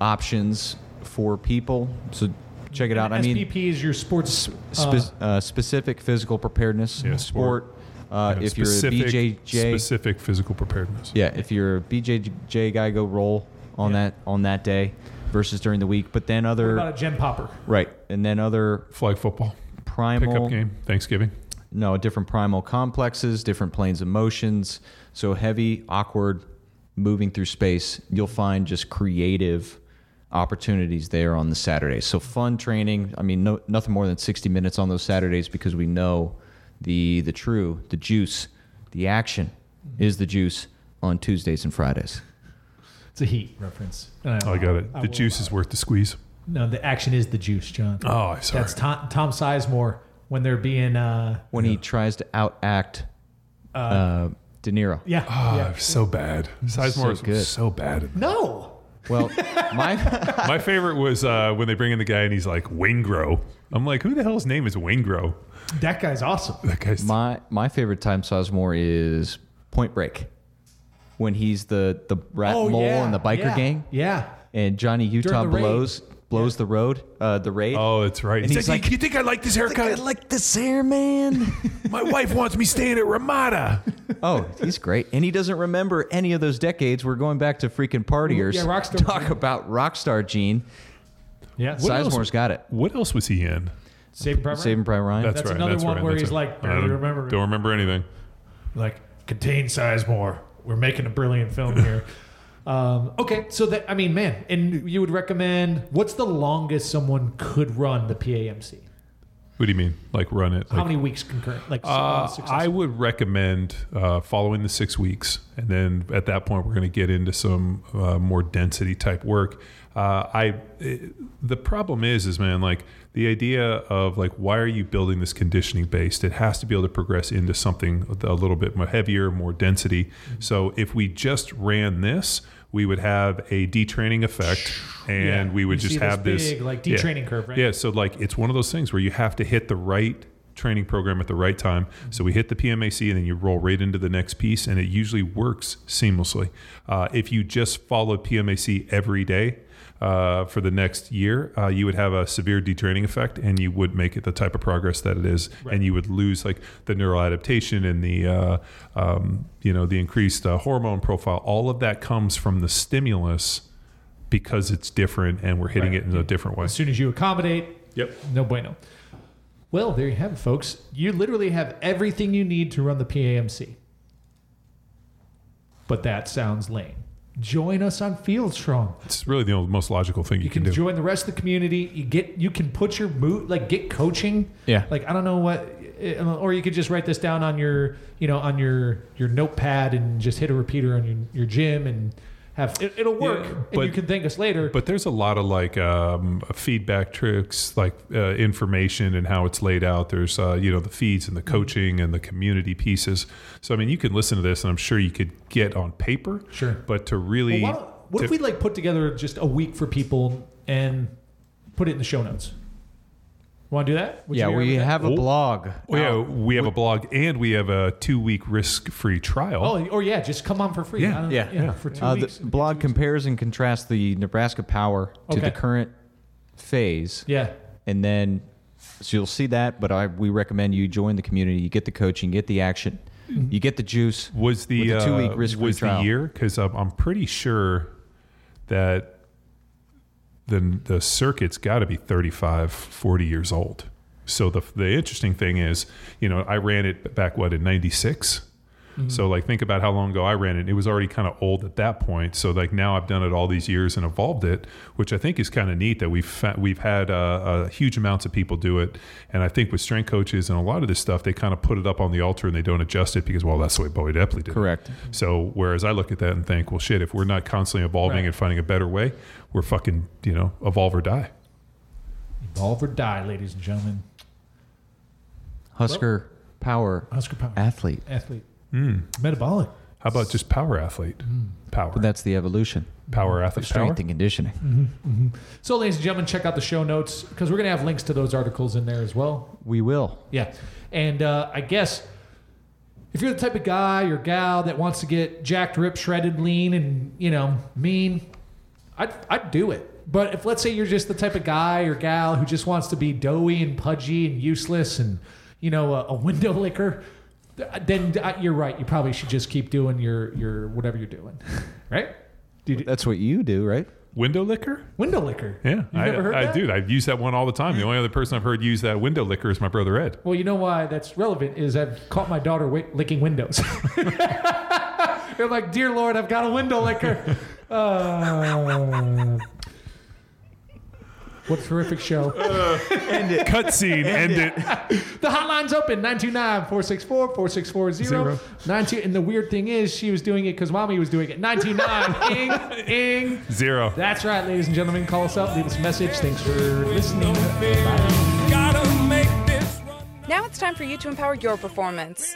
options for people. So check it out. I mean, SPP is your sports. spe- uh, specific physical preparedness, Yeah, sport. sport. Uh, Yeah, if you're a specific- BJJ, specific physical preparedness. yeah, if you're a BJJ guy, go roll on Yeah. that on that day versus during the week. But then what other about a gem popper? right, and then other Flag football. primal Pickup game. Thanksgiving. no different primal complexes, different planes of motions. So heavy, awkward, moving through space. You'll find just creative opportunities there on the Saturdays. So fun training. I mean, no, nothing more than 60 minutes on those Saturdays because we know the the true, the juice, the action is the juice on Tuesdays and Fridays. It's a heat reference. I got it. The will- juice is worth the squeeze. No, the action is the juice, John. Oh, I'm sorry. That's Tom, Tom Sizemore when they're being. Uh, When he tries to outact uh, De Niro. yeah. Oh, yeah. so bad. Sizemore is good. so bad. No. Well, my My favorite was uh, when they bring in the guy and he's like Waingro. I'm like, who the hell's name is Waingro? That guy's awesome. That guy's My my favorite time Sizemore is Point Break, when he's the the rat oh, mole yeah. in the biker yeah. gang, Yeah. and Johnny Utah the raid. blows blows the road, uh, the raid. Oh, that's right. And he's like, you think I like this haircut? I like this hair, man. My wife wants me staying at Ramada. oh, he's great, and he doesn't remember any of those decades. We're going back to freaking partiers. Yeah, Rockstar Talk Gene. about Rockstar Gene. Yeah. What else? Sizemore's got it. What else was he in? Saving Private Saving Ryan? Private Ryan. That's, That's right. another that's one right, where that's he's right. like, I barely don't- remember. Don't remember anything. like contain Sizemore. We're making a brilliant film here. Um, okay, so that I mean, man, and you would recommend what's the longest someone could run the PAMC? What do you mean? Like run it? How Like, many weeks concurrent? Like Uh. I would recommend uh, following the six weeks, and then at that point, we're going to get into some uh, more density type work. Uh, I it, the problem is, is man, like the idea of like why are you building this conditioning based? It has to be able to progress into something a little bit more heavier, more density. So if we just ran this. We would have a detraining effect, and Yeah. we would You just this have this big, like, yeah. detraining curve, right? Yeah, so like it's one of those things where you have to hit the right training program at the right time. So we hit the PMAC and then you roll right into the next piece, and it usually works seamlessly. Uh, if you just followed PMAC every day. Uh, for the next year, uh, you would have a severe detraining effect, and you would make it the type of progress that it is, and you would lose like the neural adaptation and the uh, um, you know the increased uh, hormone profile. All of that comes from the stimulus because it's different, and we're hitting Right. it in a different way. as soon as you accommodate, Yep. no bueno. Well, there you have it, folks. You literally have everything you need to run the PAMC. But that sounds lame. Join us on Field Strong. It's really the most logical thing you, You can do. join the rest of the community. You get you can put your mood like get coaching. Yeah. Like I don't know what, uh, or you could just write this down on your you know on your your notepad and just hit a repeater on your your gym and have it, it'll work. Yeah, and but- you can thank us later. but there's a lot of like um, feedback tricks, like uh, information and how it's laid out. There's uh, you know the feeds and the coaching and the community pieces. So I mean, you can listen to this, and I'm sure you could get on paper. Sure. But to really, Well, why what to- if we like put together just a week for people and put it in the show notes? Want to do that? Would yeah, you be all right we with that? have a Oh. blog. Oh yeah, we have a blog and we have a two week risk free trial. Oh, or yeah, just come on for free. Yeah, yeah, yeah, yeah. for two Uh, weeks. the blog compares and contrasts the Nebraska Power to Okay. the current phase, yeah, and then so you'll see that. But I we recommend you join the community. You get the coaching, get the action, you get the juice. was the, the two-week uh, risk-free was the year because I'm, I'm pretty sure that the the circuit's got to be 35 40 years old so the the interesting thing is you know I ran it back what in 96 so like think about how long ago I ran it it was already kind of old at that point so like now I've done it all these years and evolved it which I think is kind of neat that we've fa- we've had uh, uh, huge amounts of people do it and I think with strength coaches and a lot of this stuff they kind of put it up on the altar and they don't adjust it because well that's the way Boyd Epley did it. Correct. So whereas I look at that and think, well, shit, if we're not constantly evolving Right. and finding a better way, we're fucking, you know, evolve or die. evolve or die, ladies and gentlemen. Husker Power Husker Power. athlete. Athlete. Hmm. Metabolic. How about just power athlete? Power. But that's the evolution. power athlete. Strength Power? and conditioning. So, ladies and gentlemen, check out the show notes because we're going to have links to those articles in there as well. We will. Yeah. And uh, I guess if you're the type of guy or gal that wants to get jacked, ripped, shredded, lean, and, you know, mean, I'd, I'd do it. But if let's say you're just the type of guy or gal who just wants to be doughy and pudgy and useless and, you know, a, a window licker, then uh, you're right. You probably should just keep doing your, your whatever you're doing. right? Do That's what you do, right? Window licker? window licker. Yeah. You've I, heard I that? do. I've used that one all the time. The only other person I've heard use that window licker is my brother Ed. Well, you know why that's relevant is I've caught my daughter wi- licking windows. They're like, dear Lord, I've got a window licker. Uh, what a terrific show. Cutscene. End it. The hotline's open 929 464 4640. 92 And the weird thing is, she was doing it because mommy was doing it. 929 ing, ing. Zero. That's right, ladies and gentlemen. Call us up, leave us a message. Thanks for listening. Gotta make this run. Now it's time for you to empower your performance.